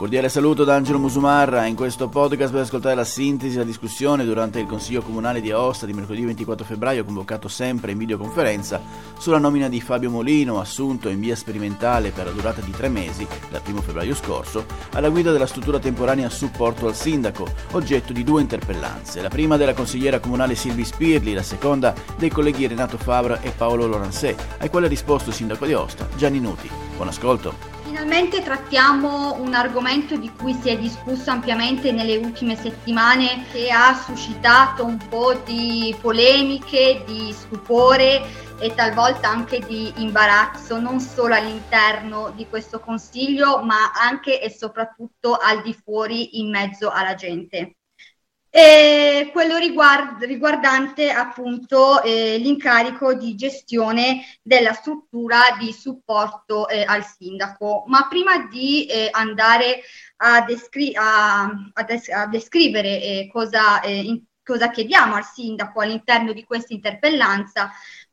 cordiale saluto da Angelo Musumarra. In questo podcast per ascoltare la sintesi della discussione durante il Consiglio Comunale di Aosta di mercoledì 24 febbraio, convocato sempre in videoconferenza, sulla nomina di Fabio Molino, assunto in via sperimentale per la durata di tre mesi, dal 1 febbraio scorso, alla guida della struttura temporanea supporto al sindaco, oggetto di due interpellanze. La prima della consigliera comunale Silvi Spirli, la seconda dei colleghi Renato Favra e Paolo Loransè, ai quali ha risposto il sindaco di Aosta, Gianni Nuti. Buon ascolto. Finalmente trattiamo un argomento di cui si è discusso ampiamente nelle ultime settimane che ha suscitato un po' di polemiche, di stupore e talvolta anche di imbarazzo non solo all'interno di questo consiglio ma anche e soprattutto al di fuori in mezzo alla gente e quello riguard- riguardante appunto eh, l'incarico di gestione della struttura di supporto eh, al sindaco. Ma prima di eh, andare a, descri- a, a, des- a descrivere eh, cosa, eh, in- cosa chiediamo al sindaco all'interno di questa interpellanza,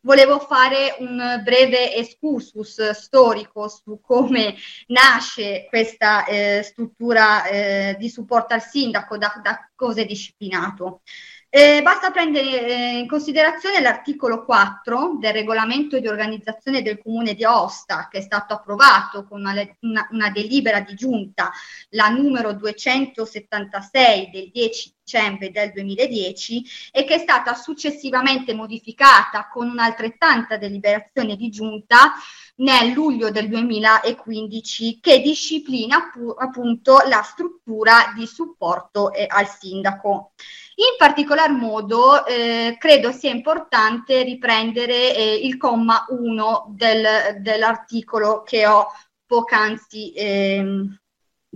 volevo fare un breve excursus storico su come nasce questa eh, struttura eh, di supporto al sindaco, da, da cosa è disciplinato. Eh, basta prendere eh, in considerazione l'articolo 4 del regolamento di organizzazione del comune di Aosta, che è stato approvato con una, una, una delibera di giunta, la numero 276 del 10 dicembre del 2010 e che è stata successivamente modificata con un'altrettanta deliberazione di giunta nel luglio del 2015 che disciplina appunto la struttura di supporto eh, al sindaco. In particolar modo eh, credo sia importante riprendere eh, il comma 1 del, dell'articolo che ho poc'anzi eh,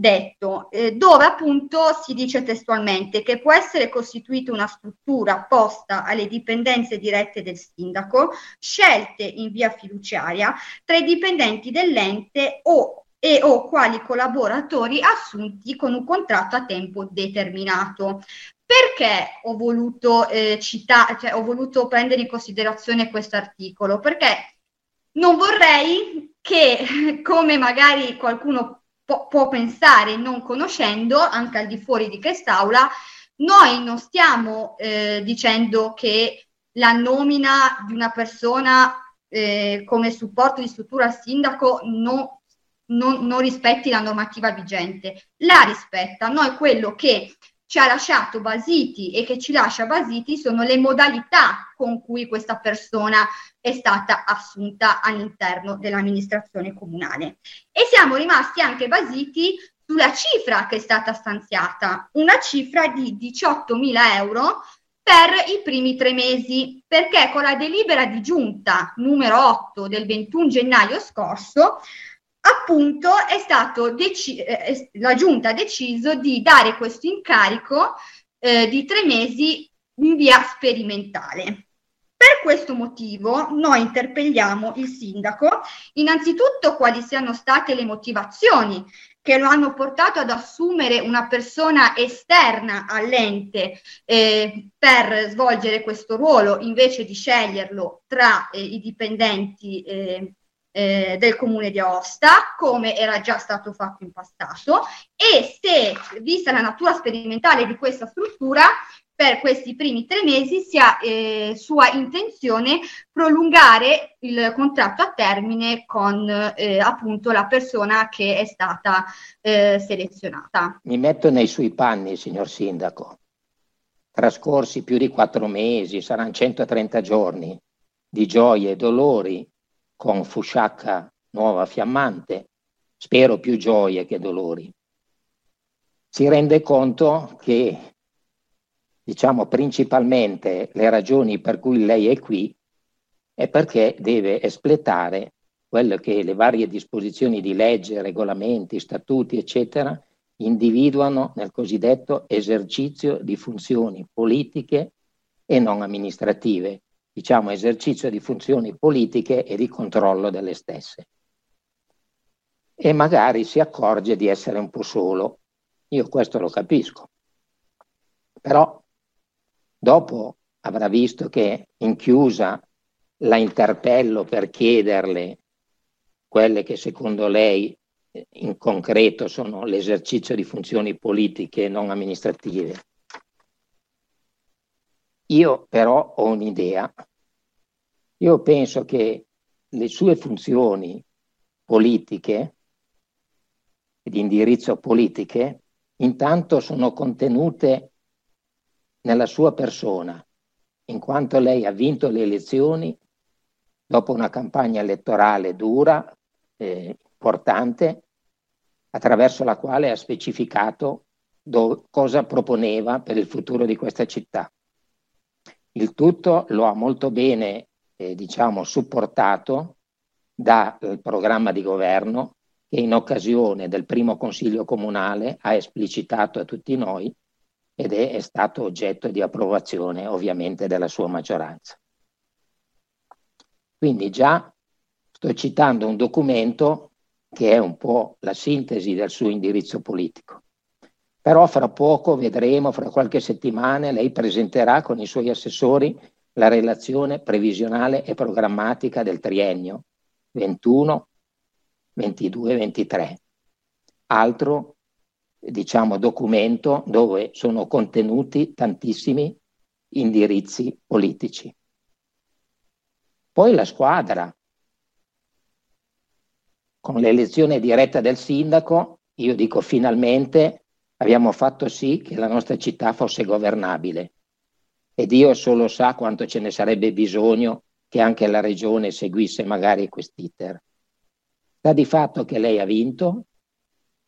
detto, eh, dove appunto si dice testualmente che può essere costituita una struttura posta alle dipendenze dirette del sindaco, scelte in via fiduciaria tra i dipendenti dell'ente o e o quali collaboratori assunti con un contratto a tempo determinato. Perché ho voluto eh, citare, cioè ho voluto prendere in considerazione questo articolo? Perché non vorrei che, come magari qualcuno po- può pensare non conoscendo, anche al di fuori di quest'aula, noi non stiamo eh, dicendo che la nomina di una persona eh, come supporto di struttura al sindaco non, non, non rispetti la normativa vigente, la rispetta. Noi quello che ci ha lasciato basiti e che ci lascia basiti sono le modalità con cui questa persona è stata assunta all'interno dell'amministrazione comunale. E siamo rimasti anche basiti sulla cifra che è stata stanziata, una cifra di 18.000 euro per i primi tre mesi, perché con la delibera di giunta numero 8 del 21 gennaio scorso appunto è stato deci- eh, la giunta ha deciso di dare questo incarico eh, di tre mesi in via sperimentale. Per questo motivo noi interpelliamo il sindaco innanzitutto quali siano state le motivazioni che lo hanno portato ad assumere una persona esterna all'ente eh, per svolgere questo ruolo invece di sceglierlo tra eh, i dipendenti eh, eh, del comune di Aosta, come era già stato fatto in passato, e se, vista la natura sperimentale di questa struttura, per questi primi tre mesi sia eh, sua intenzione prolungare il contratto a termine con eh, appunto la persona che è stata eh, selezionata. Mi metto nei suoi panni, signor Sindaco. Trascorsi più di quattro mesi, saranno 130 giorni di gioie dolori con Fusciacca nuova fiammante, spero più gioie che dolori. Si rende conto che, diciamo, principalmente le ragioni per cui lei è qui è perché deve espletare quelle che le varie disposizioni di legge, regolamenti, statuti, eccetera, individuano nel cosiddetto esercizio di funzioni politiche e non amministrative, diciamo, esercizio di funzioni politiche e di controllo delle stesse. E magari si accorge di essere un po' solo. Io questo lo capisco. Però dopo avrà visto che in chiusa la interpello per chiederle quelle che secondo lei in concreto sono l'esercizio di funzioni politiche non amministrative. Io però ho un'idea. Io penso che le sue funzioni politiche di indirizzo politiche intanto sono contenute nella sua persona, in quanto lei ha vinto le elezioni dopo una campagna elettorale dura, eh, importante, attraverso la quale ha specificato do, cosa proponeva per il futuro di questa città. Il tutto lo ha molto bene, eh, diciamo, supportato dal programma di governo che in occasione del primo consiglio comunale ha esplicitato a tutti noi ed è, è stato oggetto di approvazione ovviamente della sua maggioranza. Quindi già sto citando un documento che è un po' la sintesi del suo indirizzo politico. Però fra poco vedremo, fra qualche settimana, lei presenterà con i suoi assessori la relazione previsionale e programmatica del triennio 21, 22, 23. Altro, diciamo, documento dove sono contenuti tantissimi indirizzi politici. Poi la squadra. Con l'elezione diretta del sindaco, io dico finalmente abbiamo fatto sì che la nostra città fosse governabile e Dio solo sa quanto ce ne sarebbe bisogno che anche la regione seguisse magari quest'iter. Sta di fatto che lei ha vinto,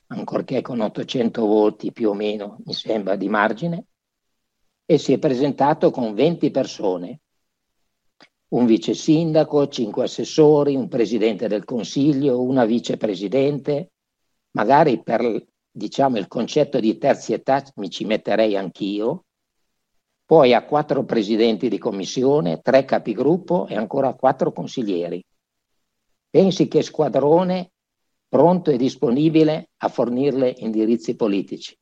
ancorché con 800 voti più o meno, mi sembra, di margine, e si è presentato con 20 persone, un vice sindaco, cinque assessori, un presidente del consiglio, una vicepresidente, magari per diciamo, il concetto di terzietà mi ci metterei anch'io, poi ha quattro presidenti di commissione, tre capigruppo e ancora quattro consiglieri. Pensi che squadrone pronto e disponibile a fornirle indirizzi politici.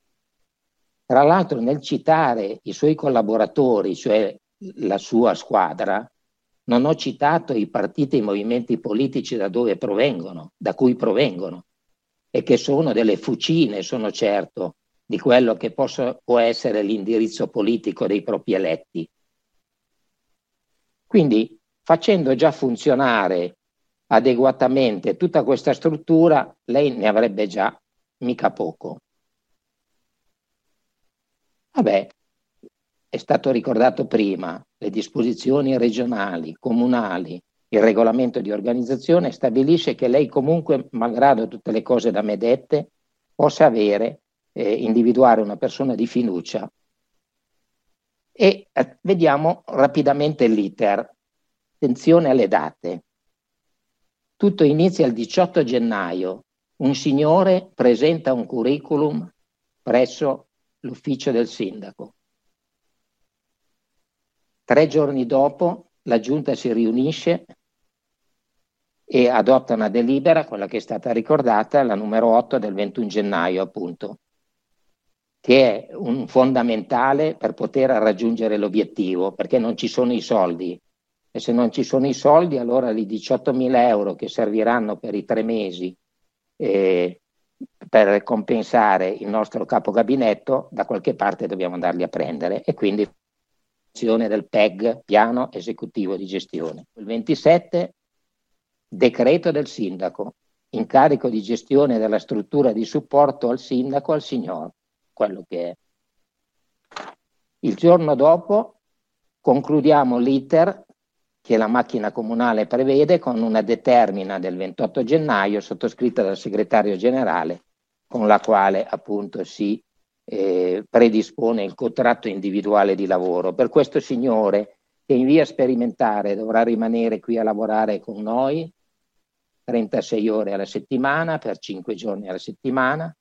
Tra l'altro nel citare i suoi collaboratori, cioè la sua squadra, non ho citato i partiti e i movimenti politici da dove provengono, da cui provengono, e che sono delle fucine, sono certo, di quello che posso, può essere l'indirizzo politico dei propri eletti. Quindi facendo già funzionare adeguatamente tutta questa struttura, lei ne avrebbe già mica poco. Vabbè, è stato ricordato prima, le disposizioni regionali, comunali, il regolamento di organizzazione stabilisce che lei comunque, malgrado tutte le cose da me dette, possa avere, eh, individuare una persona di fiducia. E eh, vediamo rapidamente l'iter. Attenzione alle date. Tutto inizia il 18 gennaio. Un signore presenta un curriculum presso l'ufficio del sindaco. Tre giorni dopo la giunta si riunisce e adotta una delibera, quella che è stata ricordata, la numero 8 del 21 gennaio appunto, che è un fondamentale per poter raggiungere l'obiettivo, perché non ci sono i soldi. E se non ci sono i soldi, allora i 18.000 euro che serviranno per i tre mesi eh, per compensare il nostro capo gabinetto, da qualche parte dobbiamo andarli a prendere. E quindi del PEG, piano esecutivo di gestione. Il 27 Decreto del sindaco, incarico di gestione della struttura di supporto al sindaco, al signor, quello che è. Il giorno dopo concludiamo l'iter che la macchina comunale prevede con una determina del 28 gennaio sottoscritta dal segretario generale con la quale appunto si eh, predispone il contratto individuale di lavoro. Per questo signore che in via sperimentale dovrà rimanere qui a lavorare con noi 36 ore alla settimana per 5 giorni alla settimana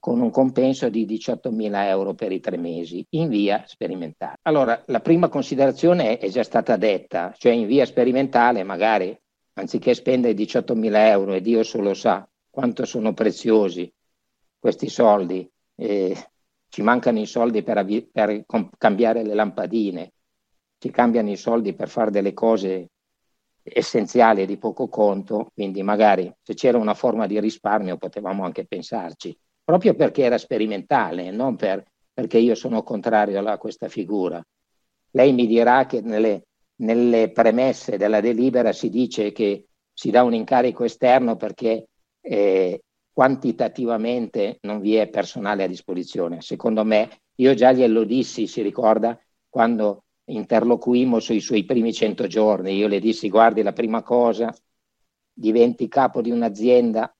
con un compenso di 18.000 euro per i tre mesi in via sperimentale. Allora, la prima considerazione è già stata detta, cioè in via sperimentale magari anziché spendere 18.000 euro e Dio solo sa quanto sono preziosi questi soldi, eh, ci mancano i soldi per, avvi- per com- cambiare le lampadine, ci cambiano i soldi per fare delle cose essenziale di poco conto, quindi magari se c'era una forma di risparmio potevamo anche pensarci, proprio perché era sperimentale, non per, perché io sono contrario a questa figura. Lei mi dirà che nelle, nelle premesse della delibera si dice che si dà un incarico esterno perché eh, quantitativamente non vi è personale a disposizione. Secondo me, io già glielo dissi, si ricorda, quando interloquimmo sui suoi primi 100 giorni. Io le dissi, guardi, la prima cosa, diventi capo di un'azienda,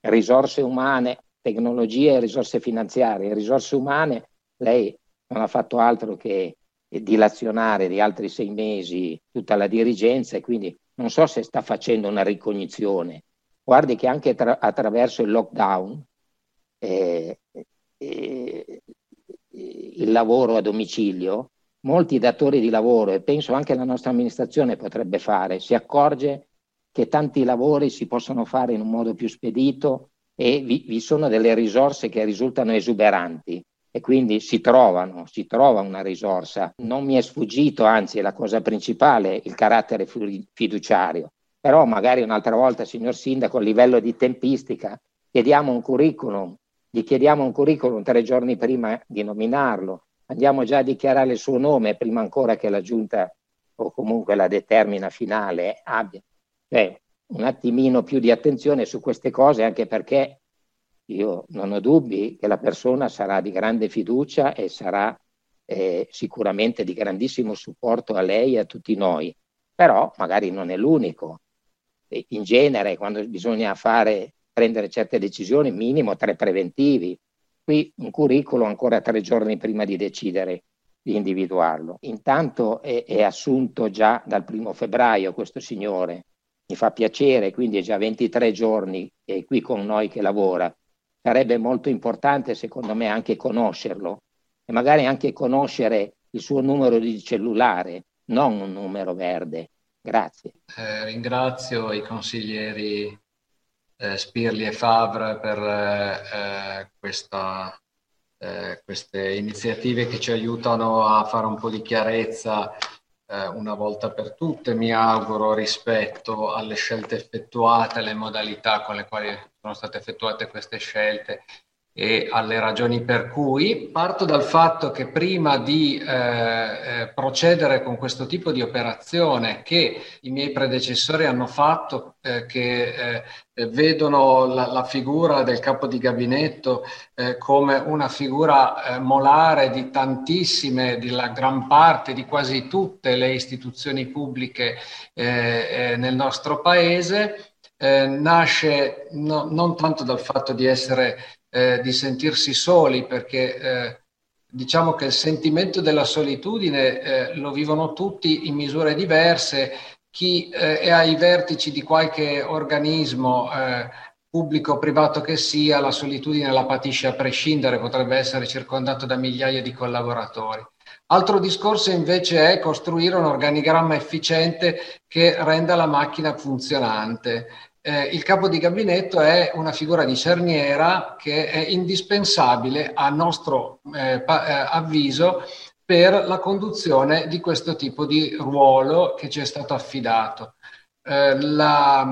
risorse umane, tecnologie e risorse finanziarie. Risorse umane, lei non ha fatto altro che dilazionare di altri sei mesi tutta la dirigenza e quindi non so se sta facendo una ricognizione. Guardi che anche tra- attraverso il lockdown eh, eh, il lavoro a domicilio molti datori di lavoro, e penso anche la nostra amministrazione potrebbe fare, si accorge che tanti lavori si possono fare in un modo più spedito e vi, vi sono delle risorse che risultano esuberanti e quindi si trovano, si trova una risorsa. Non mi è sfuggito, anzi è la cosa principale, il carattere fiduciario. Però magari un'altra volta, signor Sindaco, a livello di tempistica, chiediamo un curriculum, gli chiediamo un curriculum tre giorni prima di nominarlo, andiamo già a dichiarare il suo nome prima ancora che la giunta o comunque la determina finale abbia cioè, un attimino più di attenzione su queste cose anche perché io non ho dubbi che la persona sarà di grande fiducia e sarà eh, sicuramente di grandissimo supporto a lei e a tutti noi, però magari non è l'unico. In genere, quando bisogna fare, prendere certe decisioni, minimo tre preventivi, Qui un curriculum ancora tre giorni prima di decidere di individuarlo. Intanto è, è assunto già dal primo febbraio questo signore, mi fa piacere, quindi è già 23 giorni che è qui con noi che lavora. Sarebbe molto importante secondo me anche conoscerlo e magari anche conoscere il suo numero di cellulare, non un numero verde. Grazie. Eh, ringrazio i consiglieri eh, Spirli e Favre per eh, eh, questa, eh, queste iniziative che ci aiutano a fare un po' di chiarezza una volta per tutte, mi auguro rispetto alle scelte effettuate, alle modalità con le quali sono state effettuate queste scelte e alle ragioni per cui. Parto dal fatto che prima di eh, eh, procedere con questo tipo di operazione che i miei predecessori hanno fatto, eh, che eh, vedono la, la, figura del capo di gabinetto eh, come una figura eh, molare di tantissime, della gran parte, di quasi tutte le istituzioni pubbliche nel nostro paese, nasce no, non tanto dal fatto di essere eh, di sentirsi soli perché eh, diciamo che il sentimento della solitudine eh, lo vivono tutti in misure diverse. Chi eh, è ai vertici di qualche organismo eh, pubblico o privato che sia, la solitudine la patisce a prescindere, potrebbe essere circondato da migliaia di collaboratori. Altro discorso invece è costruire un organigramma efficiente che renda la macchina funzionante eh, il capo di gabinetto è una figura di cerniera che è indispensabile a nostro eh, pa- eh, avviso per la conduzione di questo tipo di ruolo che ci è stato affidato. Eh, la,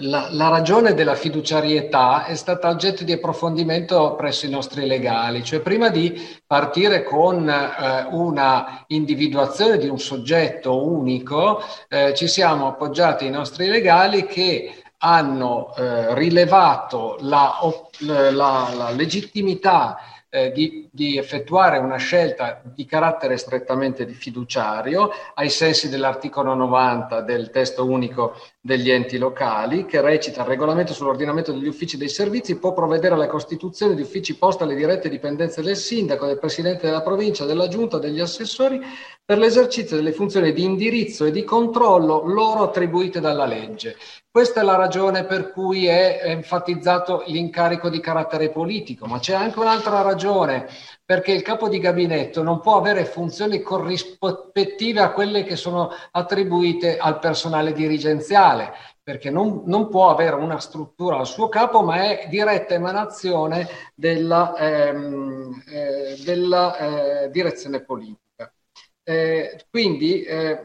la, la, ragione della fiduciarietà è stata oggetto di approfondimento presso i nostri legali, cioè prima di partire con eh, una individuazione di un soggetto unico, eh, ci siamo appoggiati ai nostri legali che hanno eh, rilevato la, la, la legittimità eh, di, di, effettuare una scelta di carattere strettamente fiduciario ai sensi dell'articolo 90 del testo unico degli enti locali che recita il regolamento sull'ordinamento degli uffici dei servizi può provvedere alla costituzione di uffici posti alle dirette dipendenze del sindaco, del presidente della provincia, della giunta, degli assessori per l'esercizio delle funzioni di indirizzo e di controllo loro attribuite dalla legge. Questa è la ragione per cui è enfatizzato l'incarico di carattere politico, ma c'è anche un'altra ragione, perché il capo di gabinetto non può avere funzioni corrispettive a quelle che sono attribuite al personale dirigenziale, perché non, non può avere una struttura al suo capo, ma è diretta emanazione della, ehm, eh, della eh, direzione politica. Eh, quindi eh,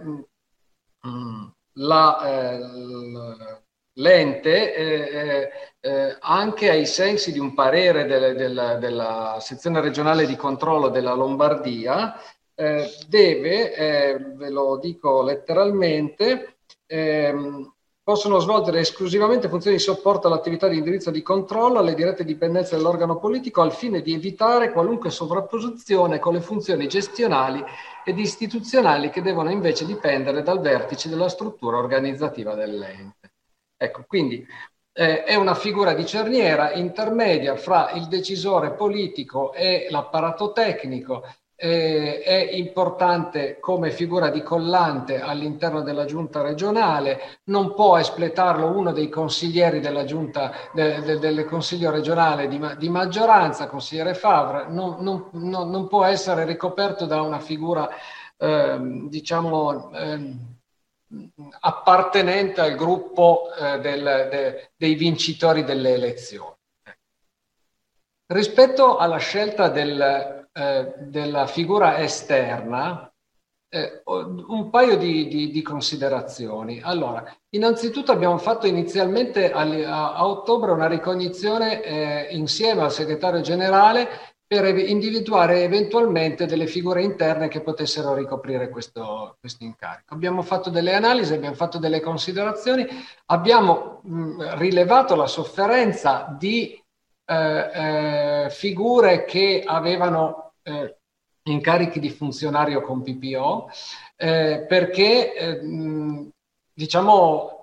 mm, la, eh, l'ente, eh, eh, anche ai sensi di un parere delle, della, della, sezione regionale di controllo della Lombardia, eh, deve, eh, ve lo dico letteralmente, ehm, possono svolgere esclusivamente funzioni di supporto all'attività di indirizzo di controllo alle dirette dipendenze dell'organo politico al fine di evitare qualunque sovrapposizione con le funzioni gestionali ed istituzionali che devono invece dipendere dal vertice della struttura organizzativa dell'ente. Ecco, quindi eh, è una figura di cerniera intermedia fra il decisore politico e l'apparato tecnico eh, è importante come figura di collante all'interno della giunta regionale, non può espletarlo uno dei consiglieri della giunta de, de, del consiglio regionale di, di, maggioranza, consigliere Favre, non, non, non, non, può essere ricoperto da una figura eh, diciamo eh, appartenente al gruppo eh, del, de, dei vincitori delle elezioni. Rispetto alla scelta del eh, della figura esterna eh, un paio di, di, di, considerazioni. Allora, innanzitutto abbiamo fatto inizialmente a, a, ottobre una ricognizione eh, insieme al segretario generale per individuare eventualmente delle figure interne che potessero ricoprire questo, questo incarico. Abbiamo fatto delle analisi, abbiamo fatto delle considerazioni, abbiamo mh, rilevato la sofferenza di eh, eh, figure che avevano eh, incarichi di funzionario con PPO eh, perché eh, diciamo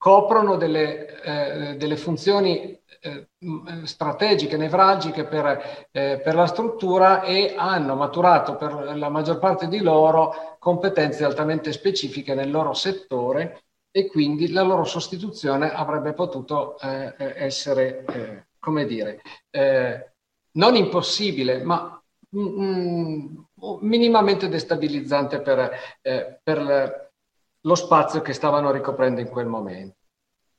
coprono delle, eh, delle funzioni strategiche, nevralgiche per, per, la struttura e hanno maturato per la maggior parte di loro competenze altamente specifiche nel loro settore e quindi la loro sostituzione avrebbe potuto essere come dire, eh, non impossibile, ma mm, minimamente destabilizzante per, eh, per lo spazio che stavano ricoprendo in quel momento.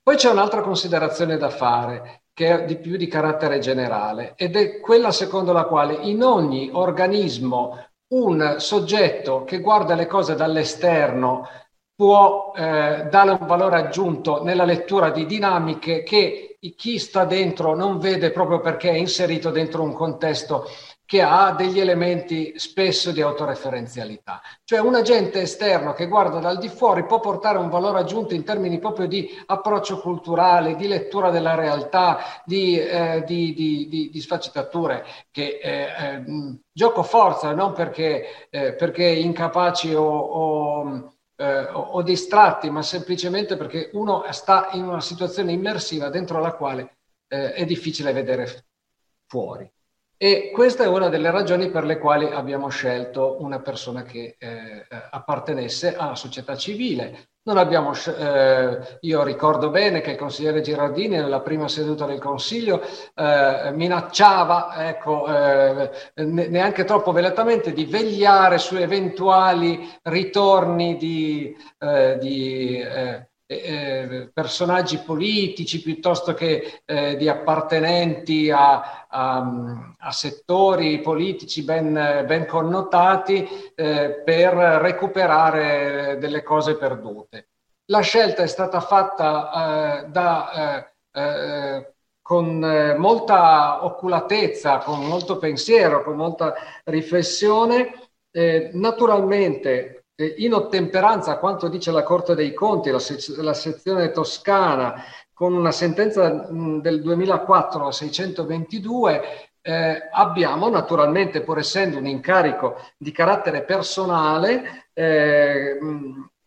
Poi c'è un'altra considerazione da fare, che è di più di carattere generale, ed è quella secondo la quale in ogni organismo un soggetto che guarda le cose dall'esterno può eh, dare un valore aggiunto nella lettura di dinamiche che chi sta dentro non vede proprio perché è inserito dentro un contesto che ha degli elementi spesso di autoreferenzialità. Cioè un agente esterno che guarda dal di fuori può portare un valore aggiunto in termini proprio di approccio culturale, di lettura della realtà, di, eh, di, di, di sfaccettature che eh, eh, gioco forza, non perché, eh, perché incapaci o, o eh, o, distratti, ma semplicemente perché uno sta in una situazione immersiva dentro la quale eh, è difficile vedere fuori. E questa è una delle ragioni per le quali abbiamo scelto una persona che eh, appartenesse alla società civile, abbiamo, eh, io ricordo bene che il consigliere Girardini nella prima seduta del Consiglio eh, minacciava, ecco, eh, neanche troppo velatamente, di vegliare su eventuali ritorni di, eh, di eh, eh, personaggi politici piuttosto che eh, di appartenenti a, a, a, settori politici ben, ben connotati eh, per recuperare delle cose perdute. La scelta è stata fatta eh, da, eh, con molta oculatezza, con molto pensiero, con molta riflessione. naturalmente in ottemperanza a quanto dice la Corte dei Conti, la, se- la sezione toscana, con una sentenza del 2004 622, eh, abbiamo naturalmente, pur essendo un incarico di carattere personale, eh,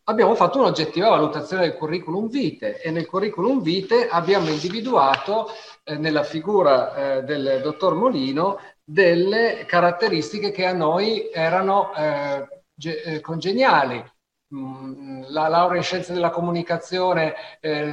abbiamo fatto un'oggettiva valutazione del curriculum vitae e nel curriculum vitae abbiamo individuato eh, nella figura eh, del dottor Molino delle caratteristiche che a noi erano eh, eh, congeniali. Mm, la laurea in scienze della comunicazione eh,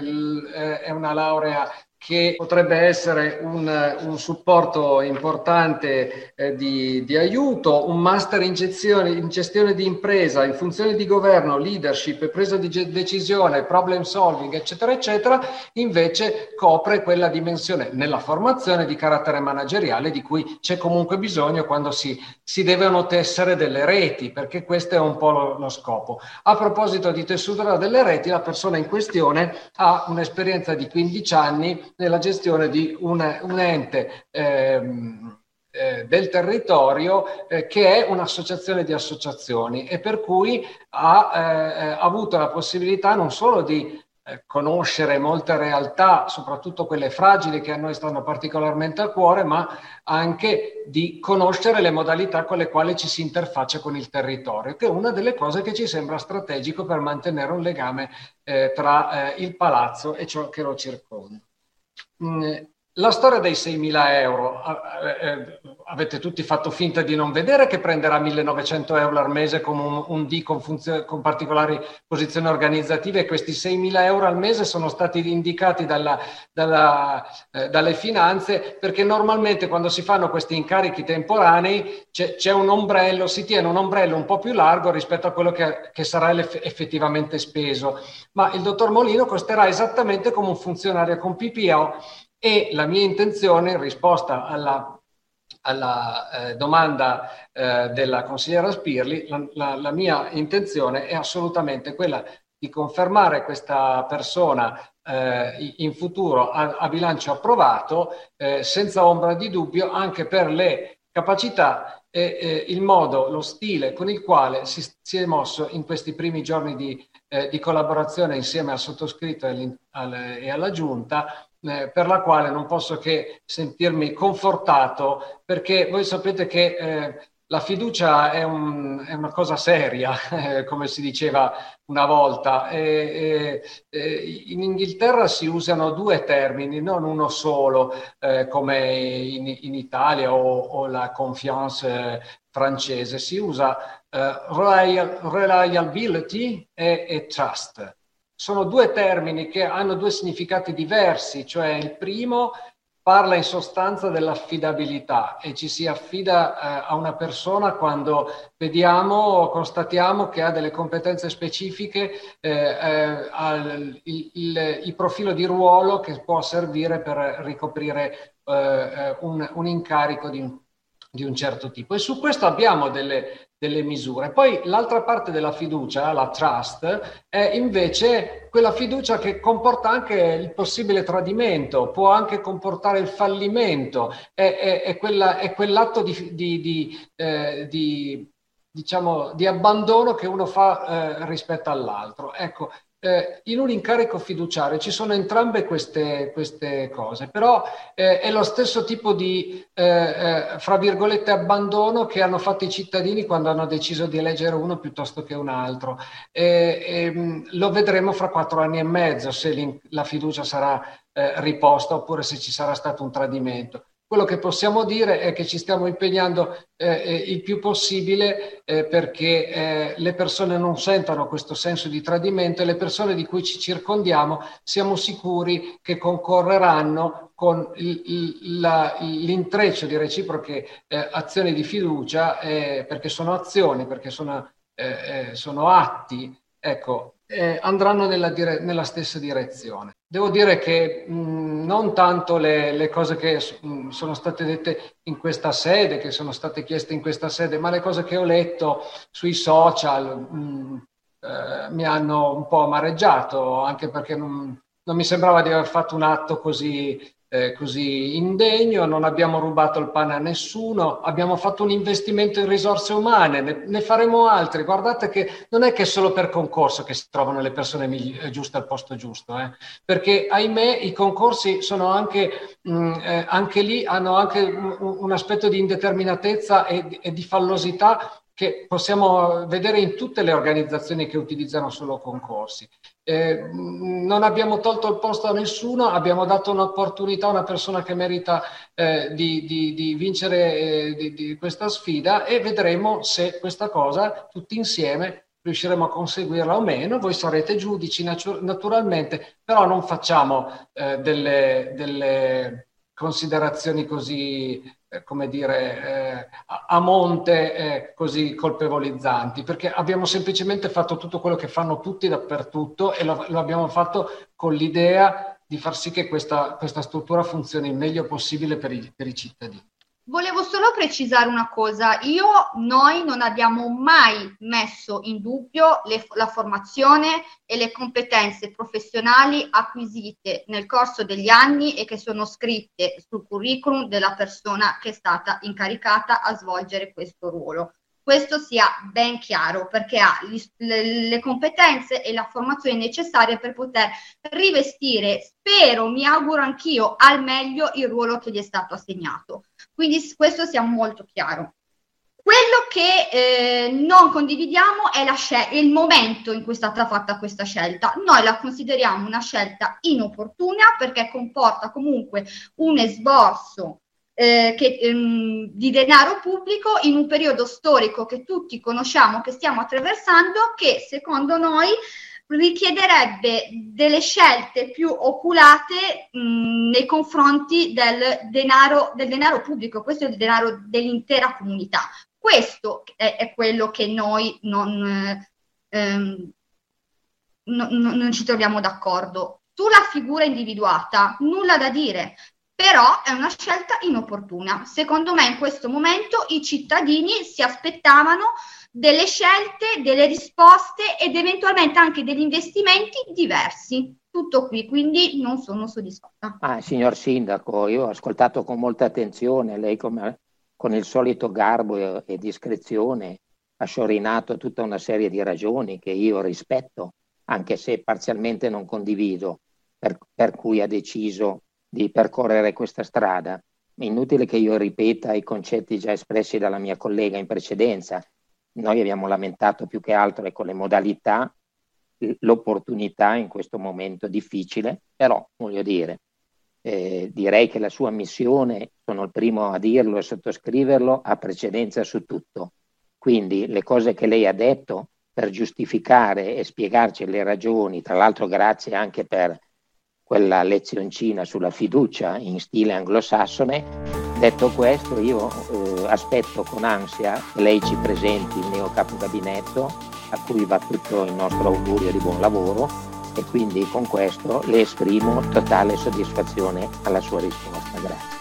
eh, è una laurea che potrebbe essere un, un supporto importante eh, di, di, aiuto, un master in gestione, in gestione, di impresa, in funzione di governo, leadership, presa di decisione, problem solving, eccetera, eccetera, invece copre quella dimensione nella formazione di carattere manageriale di cui c'è comunque bisogno quando si, si devono tessere delle reti, perché questo è un po' lo, lo scopo. A proposito di tessuto delle reti, la persona in questione ha un'esperienza di 15 anni nella gestione di un, un ente ehm, eh, del territorio eh, che è un'associazione di associazioni e per cui ha eh, eh avuto la possibilità non solo di eh, conoscere molte realtà, soprattutto quelle fragili che a noi stanno particolarmente a cuore, ma anche di conoscere le modalità con le quali ci si interfaccia con il territorio, che è una delle cose che ci sembra strategico per mantenere un legame eh, tra il palazzo e ciò che lo circonda. Mm, la storia dei 6.000 euro, eh, avete tutti fatto finta di non vedere che prenderà 1.900 euro al mese con un, un D con, funzio- con, particolari posizioni organizzative? E questi 6.000 euro al mese sono stati indicati dalla, dalla, eh, dalle finanze perché normalmente quando si fanno questi incarichi temporanei c'è, c'è, un ombrello, si tiene un ombrello un po' più largo rispetto a quello che, che sarà effettivamente speso, ma il dottor Molino costerà esattamente come un funzionario con PPO e la mia intenzione, in risposta alla, alla eh, domanda eh, della consigliera Spirli, la, la, la, mia intenzione è assolutamente quella di confermare questa persona eh, in futuro a, a bilancio approvato, eh, senza ombra di dubbio, anche per le capacità e eh, il modo, lo stile con il quale si, si è mosso in questi primi giorni di, eh, di collaborazione insieme al sottoscritto e, al, e alla giunta eh, per la quale non posso che sentirmi confortato perché voi sapete che eh, la fiducia è, un, è, una cosa seria, eh, come si diceva una volta. E, e, in Inghilterra si usano due termini, non uno solo, eh, come in, in, Italia o, o la confiance eh, francese. Si usa eh, reliability e, e trust sono due termini che hanno due significati diversi, cioè il primo parla in sostanza dell'affidabilità e ci si affida eh, a una persona quando vediamo, constatiamo che ha delle competenze specifiche, eh, eh, al, il, il, il, profilo di ruolo che può servire per ricoprire eh, eh, un, un, incarico di un, di un certo tipo. E su questo abbiamo delle, delle misure. Poi l'altra parte della fiducia, la trust, è invece quella fiducia che comporta anche il possibile tradimento, può anche comportare il fallimento, è, è, è, quella, è quell'atto di, di, di, eh, di, diciamo, di abbandono che uno fa eh, rispetto all'altro. Ecco, eh, in un incarico fiduciario ci sono entrambe queste, queste cose, però eh, è lo stesso tipo di, eh, eh fra virgolette, abbandono che hanno fatto i cittadini quando hanno deciso di eleggere uno piuttosto che un altro. Ehm, lo vedremo fra quattro anni e mezzo se la fiducia sarà eh, riposta oppure se ci sarà stato un tradimento. Quello che possiamo dire è che ci stiamo impegnando eh, eh, il più possibile eh, perché eh, le persone non sentano questo senso di tradimento e le persone di cui ci circondiamo siamo sicuri che concorreranno con il, il, la, l'intreccio di reciproche eh, azioni di fiducia eh, perché sono azioni, perché sono, sono atti. Ecco, andranno nella, dire- nella, stessa direzione. Devo dire che mh, non tanto le, le cose che mh, sono state dette in questa sede, che sono state chieste in questa sede, ma le cose che ho letto sui social mh, eh, mi hanno un po' amareggiato, anche perché non, non mi sembrava di aver fatto un atto così eh, così indegno, non abbiamo rubato il pane a nessuno, abbiamo fatto un investimento in risorse umane, ne, ne, faremo altri. Guardate che non è che è solo per concorso che si trovano le persone migli- giuste al posto giusto, eh? perché ahimè i concorsi sono anche, mh, mm, eh, anche lì, hanno anche un, un, aspetto di indeterminatezza e, e di fallosità che possiamo vedere in tutte le organizzazioni che utilizzano solo concorsi. Eh, non abbiamo tolto il posto a nessuno, abbiamo dato un'opportunità a una persona che merita eh, di, di, di, vincere eh, di, questa sfida e vedremo se questa cosa tutti insieme riusciremo a conseguirla o meno, voi sarete giudici naturalmente, però non facciamo eh, delle, delle, considerazioni così, come dire, eh, a monte eh, così colpevolizzanti, perché abbiamo semplicemente fatto tutto quello che fanno tutti dappertutto e lo, lo abbiamo fatto con l'idea di far sì che questa, questa struttura funzioni il meglio possibile per i, per i cittadini. Volevo solo precisare una cosa, io, noi non abbiamo mai messo in dubbio le, la formazione e le competenze professionali acquisite nel corso degli anni e che sono scritte sul curriculum della persona che è stata incaricata a svolgere questo ruolo questo sia ben chiaro perché ha le, le, competenze e la formazione necessarie per poter rivestire, spero, mi auguro anch'io, al meglio il ruolo che gli è stato assegnato. Quindi questo sia molto chiaro. Quello che eh, non condividiamo è scel- il momento in cui è stata fatta questa scelta. Noi la consideriamo una scelta inopportuna perché comporta comunque un esborso eh, che, ehm, di denaro pubblico in un periodo storico che tutti conosciamo, che stiamo attraversando, che secondo noi richiederebbe delle scelte più oculate mh, nei confronti del denaro, del denaro pubblico, questo è il denaro dell'intera comunità. Questo è, è quello che noi non, ehm, no, non ci troviamo d'accordo. Sulla figura individuata, nulla da dire però è una scelta inopportuna. Secondo me in questo momento i cittadini si aspettavano delle scelte, delle risposte ed eventualmente anche degli investimenti diversi. Tutto qui, quindi non sono soddisfatta. Ah, signor Sindaco, io ho ascoltato con molta attenzione, lei come, con il solito garbo e, e discrezione ha sciorinato tutta una serie di ragioni che io rispetto, anche se parzialmente non condivido, per, per cui ha deciso di percorrere questa strada. Inutile che io ripeta i concetti già espressi dalla mia collega in precedenza. Noi abbiamo lamentato più che altro ecco, le modalità, l'opportunità in questo momento difficile, però voglio dire, eh, direi che la sua missione, sono il primo a dirlo e sottoscriverlo, ha precedenza su tutto. Quindi le cose che lei ha detto per giustificare e spiegarci le ragioni, tra l'altro grazie anche per quella lezioncina sulla fiducia in stile anglosassone. Detto questo, io eh, aspetto con ansia che lei ci presenti il neo capo gabinetto, a cui va tutto il nostro augurio di buon lavoro e quindi con questo le esprimo totale soddisfazione alla sua risposta. Grazie.